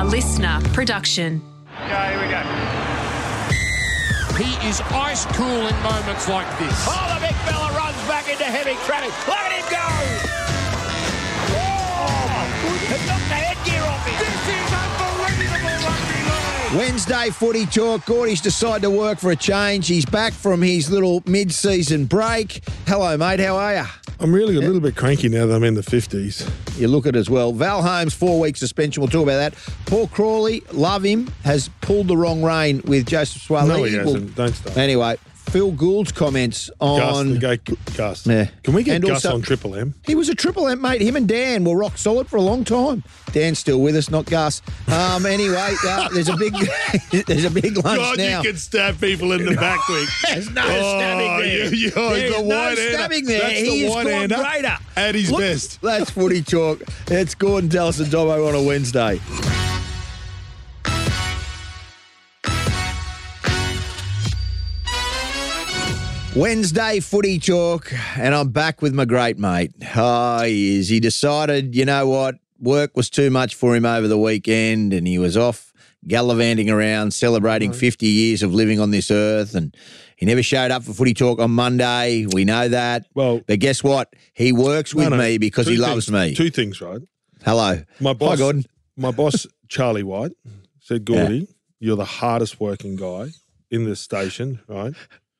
A listener production. Okay, here we go. He is ice cool in moments like this. Oh, the big fella runs back into heavy traffic. Look at him go! Oh, it knocked the headgear off him. This is unbelievable rugby league. Wednesday footy talk. Gordy's decided to work for a change. He's back from his little mid-season break. Hello, mate. How are you? I'm really a little bit cranky now that I'm in the 50s. You look at it as well. Val Holmes, four-week suspension. We'll talk about that. Paul Crawley, love him, has pulled the wrong rein with Joseph Suaali'i. No, he hasn't. Don't start. Anyway, Phil Gould's comments Gus, on... the gate, Gus. Yeah. Can we get And Gus also- on Triple M? He was a triple M, mate. Him and Dan were rock solid for a long time. Dan's still with us, not Gus. Um, anyway, uh, there's a big, there's a big lunch God, now. you can stab people in the back quick. There's no Oh, stabbing there. you- you- There's the no stabbing there. That's he the is gone greater. at his Look, best. That's footy talk. It's Gordon Tallis and Dobbo on a Wednesday. Wednesday footy talk, and I'm back with my great mate. Oh, he is. He decided, you know what, work was too much for him over the weekend, and he was off gallivanting around celebrating 50 years of living on this earth. And he never showed up for footy talk on Monday. We know that. Well- but guess what? He works with No, no, me because he loves things- me. Two things, right? Hello. My boss, Hi, Gordon. my boss, Charlie White, said, Gordy, you're the hardest working guy in this station, right?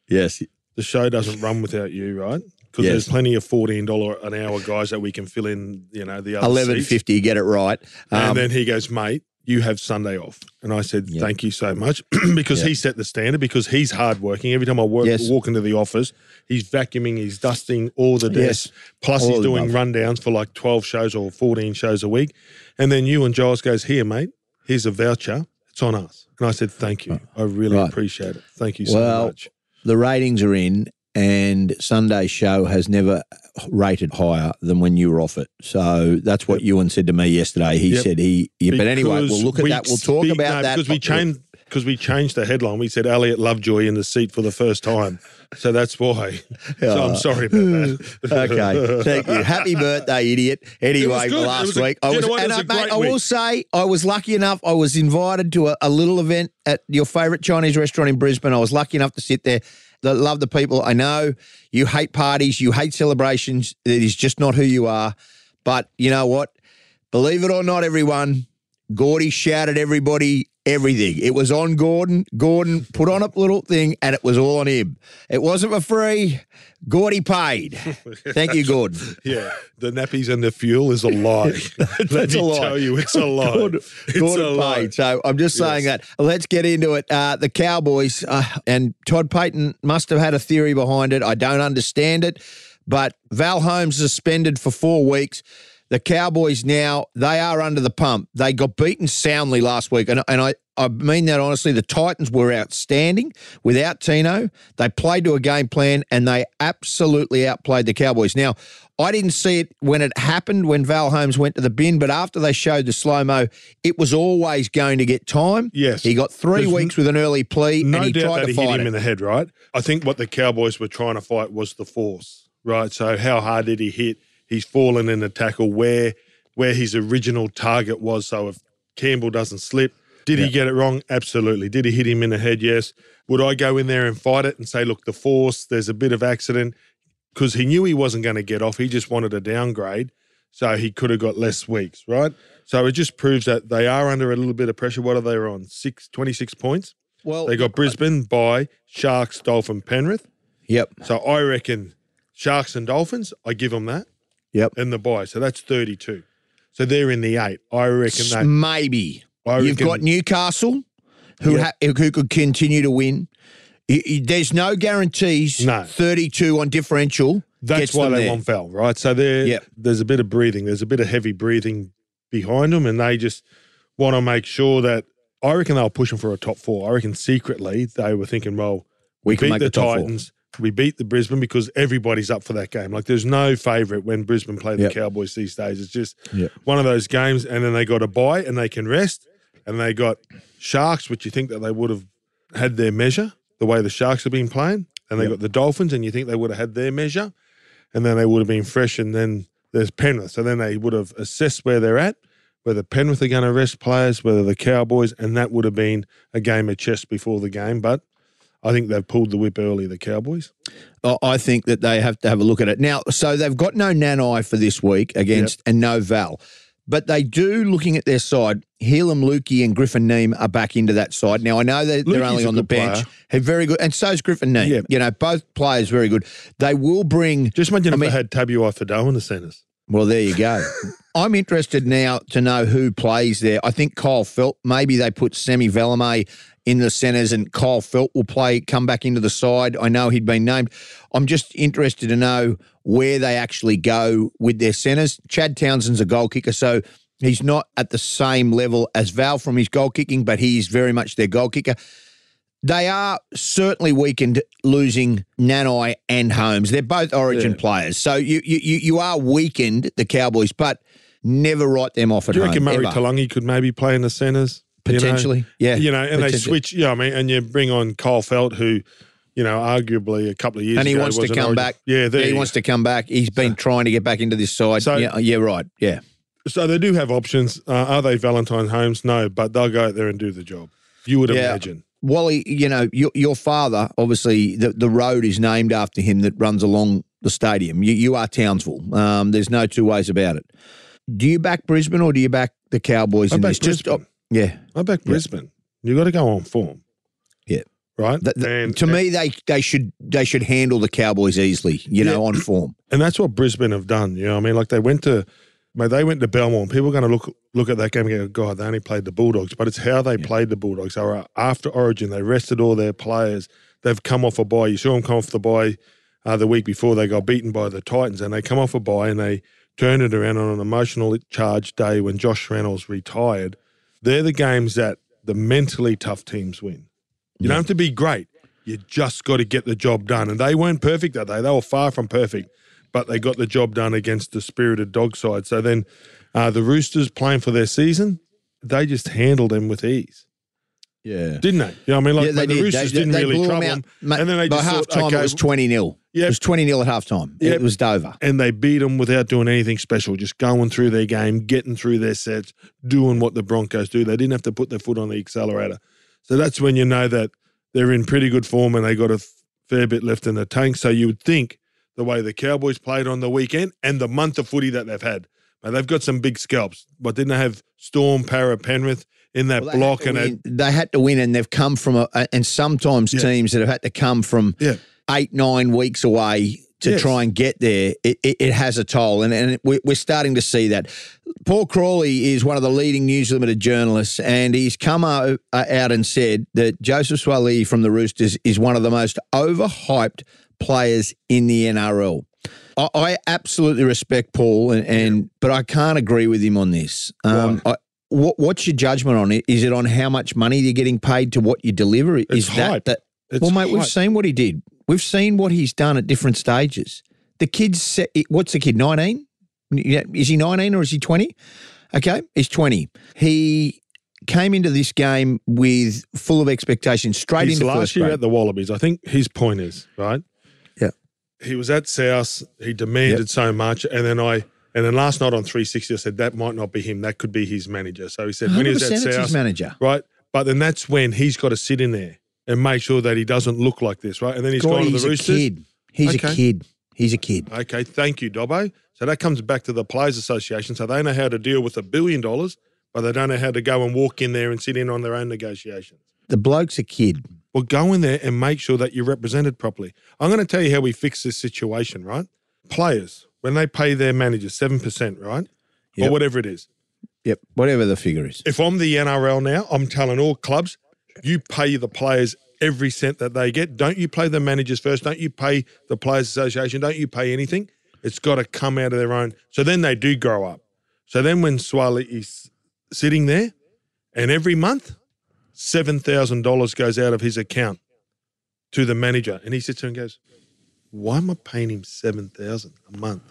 Yes. The show doesn't run without you, right? Because Yes. there's plenty of fourteen dollar an hour guys that we can fill in, you know, the other Eleven fifty, get it right. Um, And then he goes, mate, you have Sunday off. And I said, Yep. thank you so much because Yep. he set the standard because he's hardworking. Every time I work, Yes. walk into the office, he's vacuuming, he's dusting all the desks. Yes. Plus, All he's doing above. rundowns for like 12 shows or 14 shows a week. And then you and Giles goes, here, mate, here's a voucher. It's on us. And I said, thank you. I really Right. appreciate it. Thank you so Well, much. The ratings are in, and Sunday's show has never rated higher than when you were off it. So that's what Ewan said to me yesterday. He Yep. said he. Yeah, but anyway, we'll look at that. We'll talk about no, that because we changed because we changed the headline. We said Elliot Lovejoy in the seat for the first time, so that's why. so I'm sorry about that. okay, thank you. Happy birthday, idiot. Anyway, last a- week I was, what? And was uh, mate, great I will say I was lucky enough. I was invited to a, a little event at your favourite Chinese restaurant in Brisbane. I was lucky enough to sit there. I love the people. I know you hate parties, you hate celebrations. It is just not who you are. But you know what? Believe it or not, everyone, Gordy shouted everybody everything. It was on Gordon. Gordon put on a little thing and it was all on him. It wasn't for free. Gordy paid. Thank you, Gordon. Yeah, the nappies and the fuel is a lie. Let That's me a lie. tell you, it's a lie. Gordon, it's Gordon a lie. paid. So I'm just saying Yes. that. Let's get into it. Uh, the Cowboys uh, and Todd Payten must have had a theory behind it. I don't understand it, but Val Holmes suspended for four weeks. The Cowboys now they are under the pump. They got beaten soundly last week, and and I. I mean that honestly. The Titans were outstanding without Tino. They played to a game plan and they absolutely outplayed the Cowboys. Now, I didn't see it when it happened when Val Holmes went to the bin, but after they showed the slow mo, it was always going to get time. Yes. he got 3 There's weeks with an early plea, No and he doubt tried that to he hit fight him it. in the head, right? I think what the Cowboys were trying to fight was the force, right? So how hard did he hit? He's fallen in a tackle where where his original target was. So if Campbell doesn't slip, did he get it wrong? Absolutely. Did he hit him in the head? Yes. Would I go in there and fight it and say, look, the force, there's a bit of accident? Because he knew he wasn't going to get off. He just wanted a downgrade. So he could have got less weeks, right? So it just proves that they are under a little bit of pressure. What are they on? Six, 26 points? well, They got Brisbane by Sharks, Dolphin, Penrith. yep, So I reckon Sharks and Dolphins, I give them that yep. and the buy. So that's 32. So they're in the eight. I reckon that. Maybe I you've reckon- got Newcastle, who Yep. ha- who could continue to win. Y- y- There's no guarantees. No. 32 on differential. That's gets why them they there. want Val, right? So there, Yep. there's a bit of breathing. There's a bit of heavy breathing behind them, and they just want to make sure that. I reckon they were pushing for a top four. I reckon secretly they were thinking, well, We we, can beat make the, the top four. Titans, we beat the Brisbane because everybody's up for that game. Like there's no favourite when Brisbane play the Yep. Cowboys these days. It's just Yep. one of those games, and then they got a bye and they can rest, and they got Sharks, which you think that they would have had their measure the way the Sharks have been playing, and they Yep. got the Dolphins, and you think they would have had their measure, and then they would have been fresh, and then there's Penrith, so then they would have assessed where they're at, whether Penrith are going to rest players, whether the Cowboys, and that would have been a game of chess before the game. But I think they've pulled the whip early, the Cowboys. I- I think that they have to have a look at it now. So they've got no Nanai for this week against and no Val, but they do. Looking at their side, Heilum, Luki, and Griffin Neame are back into that side. Now I know they're, they're only on the bench. player. Very good, and so's Griffin Neame. Yeah. You know, both players very good. They will bring. Just imagine I if mean- they had Tabuai-Fidow in the centres. Well, there you go. I'm interested now to know who plays there. I think Kyle Feldt. Maybe they put Semi Valemei in the centres, and Kyle Feldt will play, come back into the side. I know he'd been named. I'm just interested to know where they actually go with their centres. Chad Townsend's a goal kicker, so he's not at the same level as Val from his goal kicking, but he's very much their goal kicker. They are certainly weakened losing Nanai and Holmes. They're both Origin Yeah. players, so you you you are weakened the Cowboys, but never write them off at Do you reckon home. Murray ever. Taulagi could maybe play in the centres? you know? Potentially, yeah. You know, and they switch, yeah, I mean, and you bring on Kyle Feldt, who, you know, arguably a couple of years and he ago wants to come origin- back. Yeah, there he wants to come back. He's been trying to get back into this side. So- yeah, yeah, right. Yeah, So they do have options. Uh, are they Valentine Holmes? No, but they'll go out there and do the job. You would Yeah. imagine. Wally. You know, your your father obviously the the road is named after him that runs along the stadium. You you are Townsville. Um, there's no two ways about it. Do you back Brisbane or do you back the Cowboys I in back this? Just Brisbane. yeah, I back Brisbane. You got to go on form. Yeah. Right. Th- th- and, to me, they they should they should handle the Cowboys easily. You know, on form. and that's what Brisbane have done. You know, what I mean, like they went to, mate, they went to Belmore. And people are going to look look at that game and go, God, they only played the Bulldogs, but it's how they played the Bulldogs. They were after Origin. They rested all their players. They've come off a bye. You saw them come off the bye uh, the week before. They got beaten by the Titans, and they come off a bye and they turned it around on an emotional charged day when Josh Reynolds retired. They're the games that the mentally tough teams win. You don't have to be great. You just got to get the job done. And they weren't perfect that day. They were far from perfect, but they got the job done against the spirited dog side. So then uh, the Roosters playing for their season, they just handled them with ease, Yeah. didn't they? Yeah, I mean? Like yeah, they the did. Roosters They- didn't they really trouble out. them. Mate, and then they by just half thought, time okay, it was twenty 0 Yep. It was twenty 0 at half time. Yep. It was Dover. and they beat them without doing anything special, just going through their game, getting through their sets, doing what the Broncos do. They didn't have to put their foot on the accelerator. So that's when you know that they're in pretty good form and they got a fair bit left in the tank. So you would think the way the Cowboys played on the weekend and the month of footy that they've had, but they've got some big scalps. But didn't they have Storm, Para, Penrith in that Well, block? And they, had to win, and they've come from a, and sometimes Yeah. teams that have had to come from yeah, eight nine weeks away to Yes. try and get there. It, it, it has a toll, and and we- we're starting to see that. Paul Crawley is one of the leading News Limited journalists, and he's come uh, out and said that Joseph Suaali'i from the Roosters is one of the most overhyped players in the NRL. I, I absolutely respect Paul, and, and but I can't agree with him on this. Um, I, what, what's your judgment on it? Is it on how much money you're getting paid to what you deliver? Is It's that hype. that? It's well, mate, we've seen what he did. We've seen what he's done at different stages. The kid's set, what's the kid? Nineteen? Is he nineteen or is he twenty? Okay, he's twenty. He came into this game with full of expectations straight His into last first year grade. at the Wallabies, I think his point is right. He was at South. He demanded Yep. so much, and then I and then last night on 360, I said that might not be him. That could be his manager. So he said when he was at South, manager. right? But then that's when he's got to sit in there and make sure that he doesn't look like this, right? And then he's God, gone to the he's the a kid. He's Okay. a kid. He's a kid. Okay, thank you, Dobbo. So that comes back to the Players Association. So they know how to deal with a billion dollars, but they don't know how to go and walk in there and sit in on their own negotiations. The bloke's a kid. Well, go in there and make sure that you're represented properly. I'm going to tell you how we fix this situation, right? Players, when they pay their managers 7%, right? Yep. Or whatever it is. Yep, whatever the figure is. If I'm the NRL now, I'm telling all clubs, you pay the players every cent that they get. Don't you pay the managers first. Don't you pay the Players Association. Don't you pay anything. It's got to come out of their own. So then they do grow up. So then when Suaali'i is sitting there and every month, $7,000 goes out of his account to the manager. And he sits there and goes, why am I paying him 7000 a month?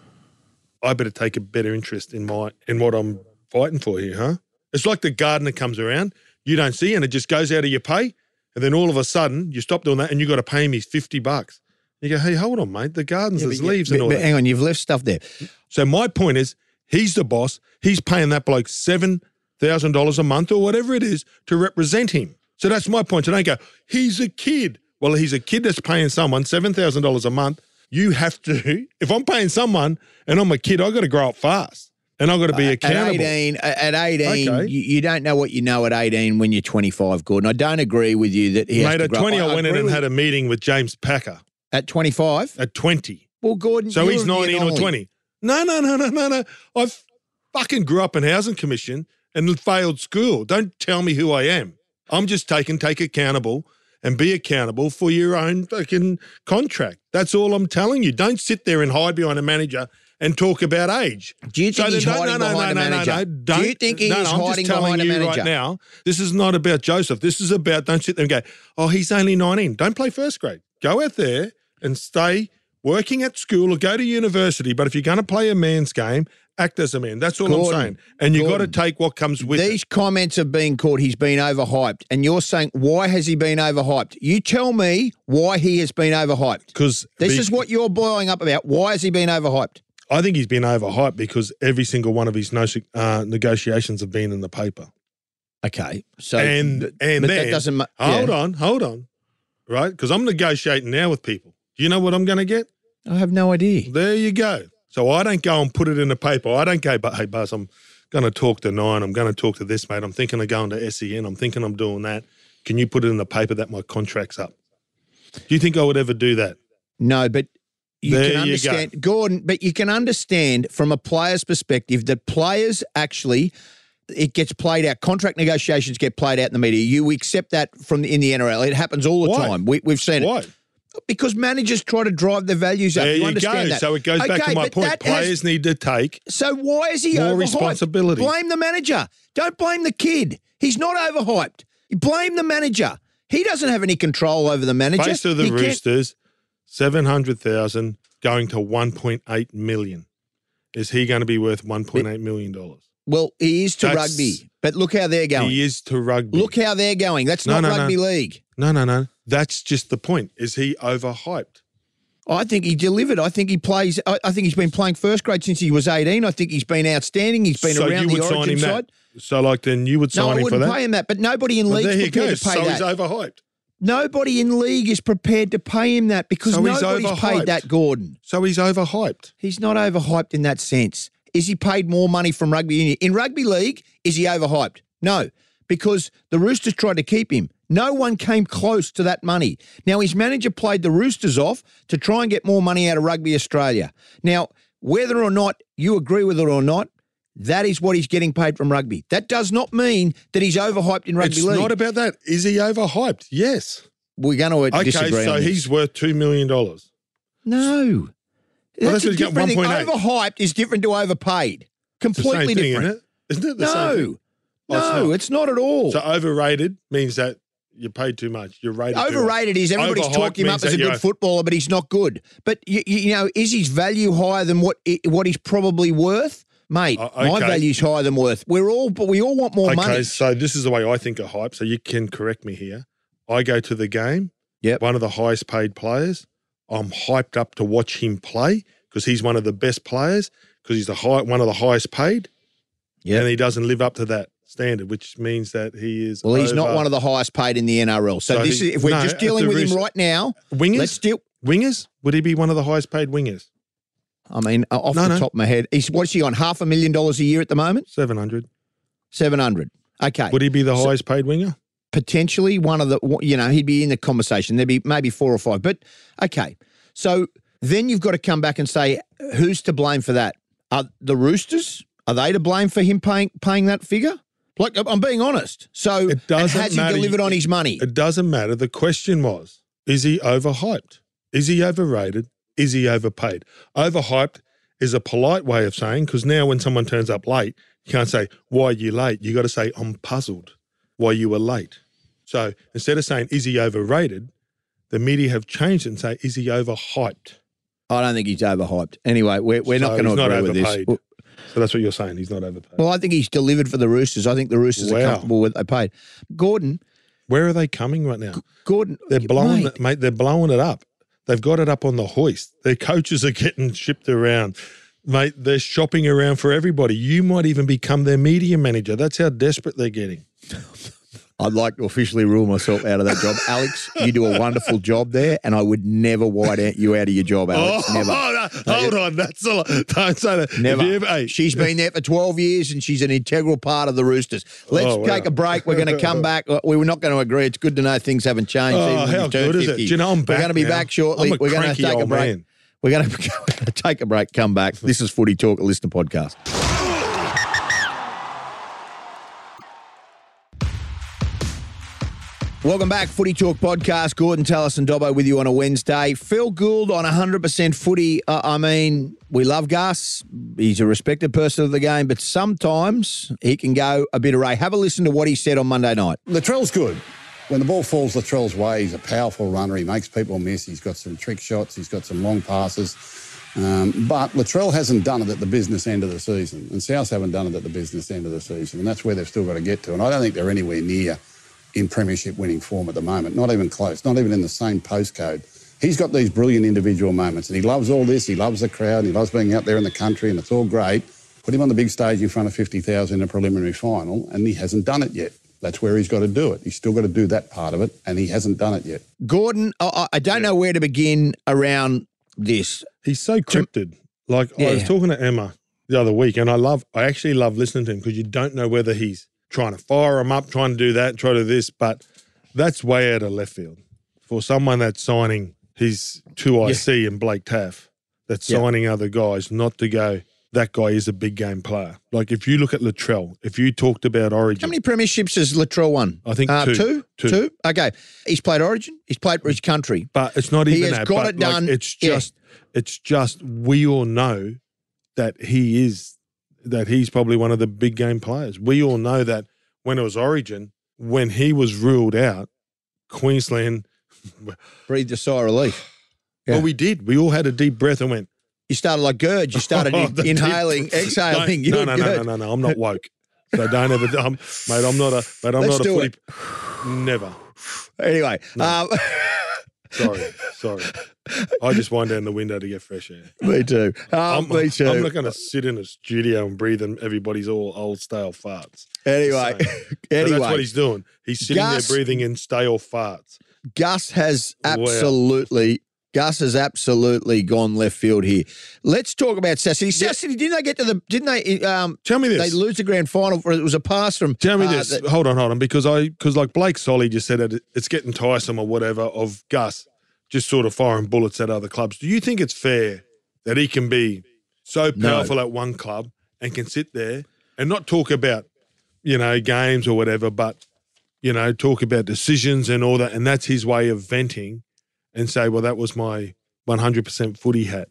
I better take a better interest in my in what I'm fighting for here, huh? It's like the gardener comes around, you don't see, and it just goes out of your pay, and then all of a sudden you stop doing that, and you got to pay him his fifty bucks. You go, hey, hold on, mate. The gardens, there's but, leaves and all but that. hang on, you've left stuff there. So my point is, He's the boss. He's paying that bloke seven thousand dollars a month or whatever it is to represent him. So that's my point. So don't go, he's a kid. Well, he's a kid that's paying someone seven thousand dollars a month. You have to, if I'm paying someone and I'm a kid, I've got to grow up fast. And I've got to be accountable. At 18, at 18 Okay. you, you don't know what you know at 18 when you're 25, Gordon. I don't agree with you that he has Mate, at 20, up. I went in and had a meeting with James Packer. At 25? At 20. Well, Gordon, So you're he's 19 or 20. No, no, no, no, no, no. I fucking grew up in housing commission and failed school. Don't tell me who I am. I'm just taking, take accountable and be accountable for your own fucking contract. That's all I'm telling you. Don't sit there and hide behind a manager and talk about age. Do you think then he's don't- hiding no, no, behind no, a no, manager? No, Do don't, you think he no, no, I'm hiding just telling behind a you manager? right now. This is not about Joseph. This is about don't sit there and go, oh, he's only 19. Don't play first grade. Go out there and stay working at school or go to university. But if you're going to play a man's game, act as a man. That's all Gordon, I'm saying. And you've got to take what comes with These it. comments have been called he's been overhyped. And you're saying, why has he been overhyped? You tell me why he has been overhyped. Because This is what you're blowing up about. Why has he been overhyped? I think he's been overhyped because every single one of his no, uh, negotiations have been in the paper. Okay. So and but, and but then that doesn't ma- hold on, hold on, right? Because I'm negotiating now with people. Do you know what I'm going to get? I have no idea. There you go. So I don't go and put it in the paper. I don't go, but hey, Buzz, I'm going to talk to Nine. I'm going to talk to this mate. I'm thinking of going to SEN. I'm thinking I'm doing that. Can you put it in the paper that my contract's up? Do you think I would ever do that? No, but you There can you understand, Gordon, but you can understand from a player's perspective that players actually it gets played out. Contract negotiations get played out in the media. You accept that from the, in the NRL. It happens all the Why? time. We, we've seen Why? it because managers try to drive their values up. There you you, understand go. that? So it goes back to my point. that has- Players need to take. so why is he More overhyped? responsibility. Blame the manager. Don't blame the kid. He's not overhyped. Blame the manager. He doesn't have any control over the manager. Face of the He Roosters, seven hundred thousand going to one point eight million. Is he going to be worth one point eight million dollars? Well, he is to That's- rugby, but look how they're going. He is to rugby. Look how they're going. That's No, not no, no. rugby league. No, no, no. That's just the point. Is he overhyped? I think he delivered. I think he plays. I, I think he's been playing first grade since he was eighteen. I think he's been outstanding. He's been so around you the origin him side. that. So like then you would sign I him for wouldn't that. pay him that. But nobody in Well, league's there prepared to pay So that. he's overhyped. Nobody in league is prepared to pay him that because So nobody's paid that. Gordon, So he's overhyped. he's not overhyped in that sense. Is he paid more money from rugby union in rugby league? Is he overhyped? No, because the Roosters tried to keep him. No one came close to that money. Now his manager played the Roosters off to try and get more money out of Rugby Australia. Now, whether or not you agree with it or not, that is what he's getting paid from rugby. That does not mean that he's overhyped in rugby It's league. not about that. Is he overhyped? Yes. We're going to Okay, disagree so on this. he's worth two million dollars. No. Well, that's that's different thing. 1.8. Overhyped is different to overpaid. It's Completely same thing, different. isn't it? Isn't it the same No. thing? Oh, it's no, not. it's not at all. So overrated means that you paid too much. You're rated. Overrated is everybody's Overhyped talking him up means as a good footballer, but he's not good. But you, you, you know, is his value higher than what i- what he's probably worth, mate? Uh, My okay. value's higher than worth. We're all, but we all want more money. Okay, money. so this is the way I think of hype. So you can correct me here. I go to the game. Yep. One of the highest paid players. I'm hyped up to watch him play because he's one of the best players because he's the high, one of the highest paid. Yep. And he doesn't live up to that standard, which means that he is. Well, he's not one of the highest paid in the NRL. So, So this he- is if we're no, just dealing with him right now. wingers. Let's deal. wingers. Would he be one of the highest paid wingers? I mean, off No, the no. top of my head, he's what's he on? Half a million dollars a year at the moment. Seven hundred. Seven hundred. Okay. Would he be the highest paid winger? potentially one of the you know he'd be in the conversation there'd be maybe four or five but okay so then you've got to come back and say who's to blame for that are the roosters are they to blame for him paying paying that figure like i'm being honest so It doesn't has matter. he delivered on his money It doesn't matter. The question was: Is he overhyped? Is he overrated? Is he overpaid? Overhyped is a polite way of saying because now when someone turns up late, you can't say why are you late. You got to say I'm puzzled why you were late. So instead of saying is he overrated, the media have changed it and say is he overhyped. i don't think he's overhyped anyway we're, we're not going to agree with this. So that's what you're saying. He's not overpaid. well i think he's delivered for the roosters i think the roosters are comfortable with what they paid gordon Where are they coming right now? gordon They're blowing mate, it, mate. They're blowing it up. They've got it up on the hoist. Their coaches are getting shipped around. mate, they're shopping around for everybody. You might even become their media manager. That's how desperate they're getting. I'd like to officially rule myself out of that job. Alex, you do a wonderful job there, and I would never white out you out of your job, oh, Alex. oh, never. no, hold on. That's a lot. Don't say that. Never. ever- hey, She's been there for 12 years and she's an integral part of the Roosters. Let's Oh, wow. take a break. We're going to come back. We were not going to agree. It's good to know things haven't changed. Oh, how good is it? 50. Do you know I'm We're going to be now. back shortly. I'm a we're going to take a break. man. We're going to take a break, come back. This is Footy Talk, a listener podcast. Welcome back, Footy Talk podcast. Gordon Tallis and Dobbo with you on a Wednesday. Phil Gould on 100% footy. Uh, I mean, we love Gus. He's a respected person of the game, but sometimes he can go a bit array. Have a listen to what he said on Monday night. Latrell's good. When the ball falls Latrell's way, he's a powerful runner. He makes people miss. He's got some trick shots. He's got some long passes. Um, but Latrell hasn't done it at the business end of the season, and South haven't done it at the business end of the season, and that's where they've still got to get to. And I don't think they're anywhere near in premiership winning form at the moment. Not even close. Not even in the same postcode. He's got these brilliant individual moments, and he loves all this. He loves the crowd. And he loves being out there in the country, and it's all great. Put him on the big stage in front of 50,000 in a preliminary final, and he hasn't done it yet. That's where he's got to do it. He's still got to do that part of it, and he hasn't done it yet. Gordon, I, I- I don't know where to begin around this. He's so cryptid. Like I was talking to Emma the other week, and I love, I actually love listening to him because you don't know whether he's trying to fire him up, trying to do that, try to do this, but that's way out of left field for someone that's signing his two IC and Blake Taaffe, that's Yeah. signing other guys, not to go. That guy is a big game player. Like if you look at Latrell, if you talked about Origin, How many premierships has Latrell won? I think uh, two. two. Two. Two? Okay. He's played Origin. He's played for his country. But it's not even. He has that. got but, it like, done. it's Yeah. just it's just we all know that he is that he's probably one of the big game players. We all know that when it was Origin, when he was ruled out, Queensland Breathed a sigh of relief. Yeah. well we did. We all had a deep breath and went You started like Gurge. You started Oh, in- the deep- inhaling, exhaling. No, were no, no, no, no, no. I'm not woke. So don't ever I'm, mate, I'm not a mate, I'm Let's not a footy never. Anyway, um, Sorry, sorry. I just wind down the window to get fresh air. me too. Um, I'm, me too. I'm not going to sit in a studio and breathe in everybody's all old stale farts. anyway, So anyway, that's what he's doing. He's sitting Gus- there breathing in stale farts. Gus has absolutely. Gus has absolutely gone left field here. Let's talk about Sassy. Sassy, didn't they get to the? Didn't they? Um, Tell me this. they lose the grand final. For, it was a pass from. Tell me uh, this. the- hold on, hold on. Because I, because like Blake Solly just said it, it's getting tiresome or whatever of Gus just sort of firing bullets at other clubs. Do you think it's fair that he can be so No. powerful at one club and can sit there and not talk about, you know, games or whatever, but, you know, talk about decisions and all that. And that's his way of venting and say, well, that was my 100% footy hat.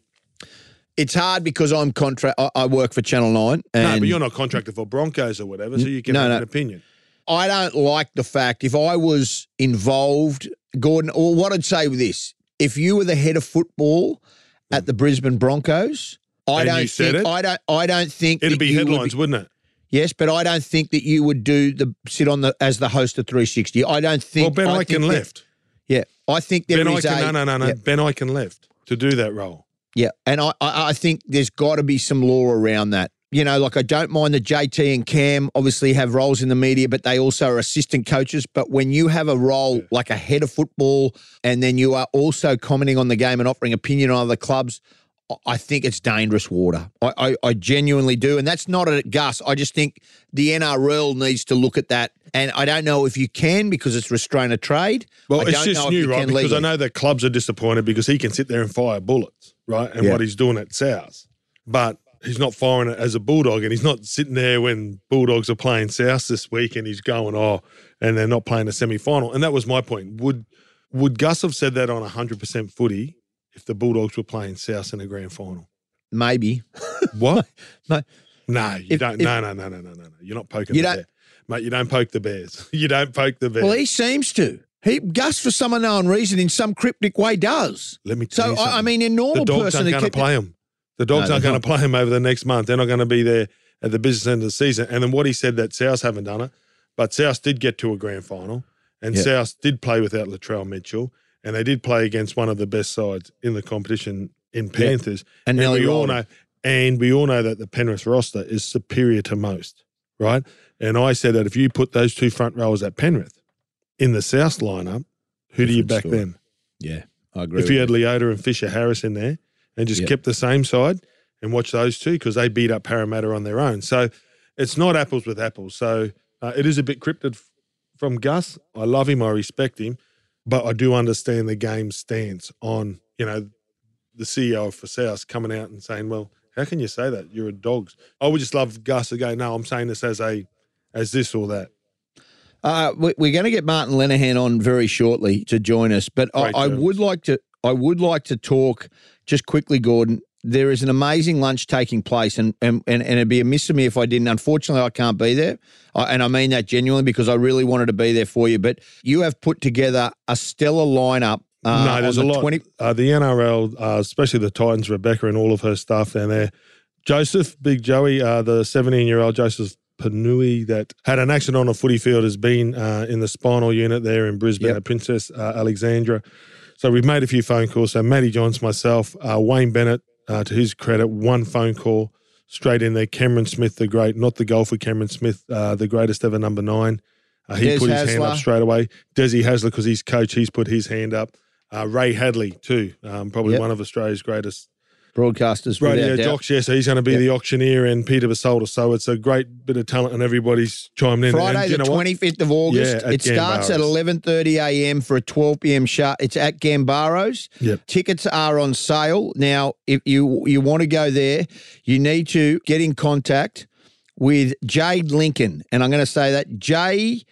it's hard because I'm contract. I, I work for Channel Nine, and no, but you're not contracted for Broncos or whatever, so you can No, have no. an opinion. I don't like the fact if I was involved, Gordon, or what I'd say with this, if you were the head of football at the Brisbane Broncos, I And don't you said think it? I don't I don't think It'd be you would headlines, wouldn't it? yes, but I don't think that you would do the sit on the as the host of 360. I don't think Well, Ben I that- left. Yeah, I think there Ben is a no, no, no, no. Yeah, Ben Ikin left to do that role. yeah. and I I I think there's got to be some law around that. You know, like I don't mind the JT and Cam obviously have roles in the media, but they also are assistant coaches. But when you have a role like a head of football and then you are also commenting on the game and offering opinion on other clubs, I- think it's dangerous water. I, I, I genuinely do. And that's not at Gus. I just think the NRL needs to look at that. And I don't know if you can because it's restraint of trade. Well, I it's just know new, right? Because I know that clubs are disappointed because he can sit there and fire bullets, right? And Yeah. what he's doing at South. But he's not firing it as a Bulldog and he's not sitting there when Bulldogs are playing South this week and he's going, oh, and they're not playing a semi final. And that was my point. Would would Gus have said that on 100% footy if the Bulldogs were playing South in a grand final? Maybe. What? No. No, you If- don't. if- no, no, no, no, no, no, no. You're not poking You the don't- bear. Mate, you don't poke the bears. You don't poke the bears. Well, he seems to. He Gus, for some unknown reason, in some cryptic way, does. Let me tell So you I, I mean, a normal the dogs person aren't going to play him. The dogs No, aren't going to play him over the next month. They're not going to be there at the business end of the season. And then what he said that South haven't done it, but South did get to a grand final, and Yeah. South did play without Latrell Mitchell, and they did play against one of the best sides in the competition in Panthers. And Nelly we all know, And we all know that the Penrith roster is superior to most, right? And I said that if you put those two front rowers at Penrith in the South lineup, who do you back story. then? Yeah, I agree. If you had Leota and Fisher Harris in there and just Yep. kept the same side and watch those two because they beat up Parramatta on their own. So it's not apples with apples. So uh, it is a bit cryptic from Gus. I love him. I respect him. But I do understand the game's stance on, you know, the CEO of South coming out and saying, well, how can you say that? You're a dogs. I would just love Gus to go, no, I'm saying this as a, as this or that. Uh, we- we're going to get Martin Lenahan on very shortly to join us, but I, I would like to. I would like to talk just quickly, Gordon. There is an amazing lunch taking place, and and, and, and it'd be amiss of me if I didn't. Unfortunately, I can't be there, I, and I mean that genuinely because I really wanted to be there for you. But you have put together a stellar lineup. Uh, no, there's a the lot. 20 uh, the NRL, uh, especially the Titans, Rebecca and all of her staff down there. Joseph, Big Joey, uh, the 17 year old Joseph Panui that had an accident on a footy field has been uh, in the spinal unit there in Brisbane Yep. at Princess uh, Alexandra. So we've made a few phone calls. So Matty Johns, myself, uh, Wayne Bennett, uh, to his credit, one phone call straight in there. Cameron Smith, the great, not the golfer, Cameron Smith, uh, the greatest ever number nine. Uh, he Des put his hand up straight away. Desi Hasler, because he's coach, he's put his hand up. Uh, Ray Hadley, too, um, probably Yep. one of Australia's greatest broadcasters, radio jocks. Yeah, so he's going to be Yep. the auctioneer and Peter Basolda. So it's a great bit of talent, and everybody's chimed in. Friday, and the twenty fifth of August. Yeah, it starts at eleven thirty a.m. for a twelve p.m. shut. It's at Gambaros. Yep. Tickets are on sale now. If you you want to go there, you need to get in contact with Jade Lincoln, and I'm going to say that J.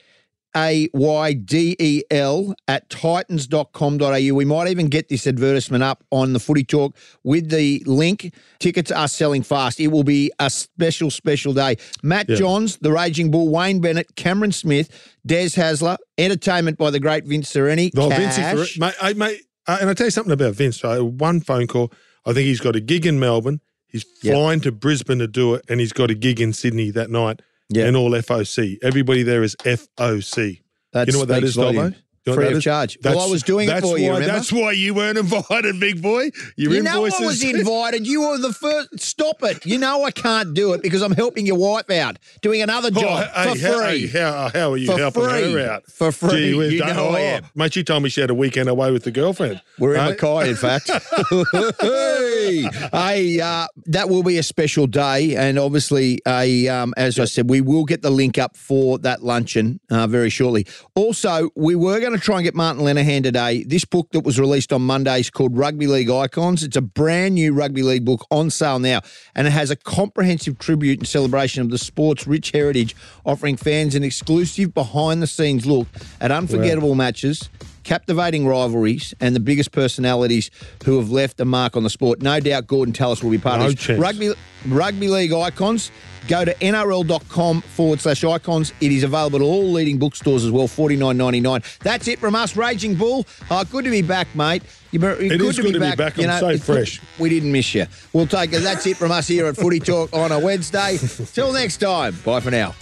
A Y D E L at titans.com.au. We might even get this advertisement up on the footy talk with the link. Tickets are selling fast. It will be a special, special day. Matt Yeah. Johns, the Raging Bull, Wayne Bennett, Cameron Smith, Des Hasler, entertainment by the great Vince Sorrenti. Oh, Vince mate, I, mate, uh, and I tell you something about Vince. One phone call. I think he's got a gig in Melbourne. He's Yep. flying to Brisbane to do it, and he's got a gig in Sydney that night. Yep. And all FOC. Everybody there is FOC. That you know what that is, speaks is, Dobbo? volumes. You know what Free that of is? charge. Well, I was doing it for you, remember? That's why you weren't invited, big boy. Your You know I was invited. You were the first. Stop it. You know I can't do it because I'm helping your wife out, doing another Oh, job hey, for free. hey, how, how are you For helping free. her out? For free. Gee You don't- know I oh, am. Mate, she told me she had a weekend away with the girlfriend. We're in Hey? Mackay, in fact. hey, hey uh, that will be a special day, and obviously, a um, as I said, we will get the link up for that luncheon uh, very shortly. Also, we were going to try and get Martin Lenahan today. This book that was released on Monday is called Rugby League Icons. It's a brand new rugby league book on sale now, and it has a comprehensive tribute and celebration of the sport's rich heritage, offering fans an exclusive behind-the-scenes look at unforgettable matches captivating rivalries, and the biggest personalities who have left a mark on the sport. No doubt Gordon Tallis will be part No of this. chance. Rugby, rugby League icons. Go to nrl.com forward slash icons. It is available at all leading bookstores as well, forty nine ninety nine. That's it from us, Raging Bull. Uh, good to be back, mate. You It is good to be back. I'm so it's good- fresh. We didn't miss you. We'll take it. That's it from us here at Footy Talk on a Wednesday. Till next time. Bye for now.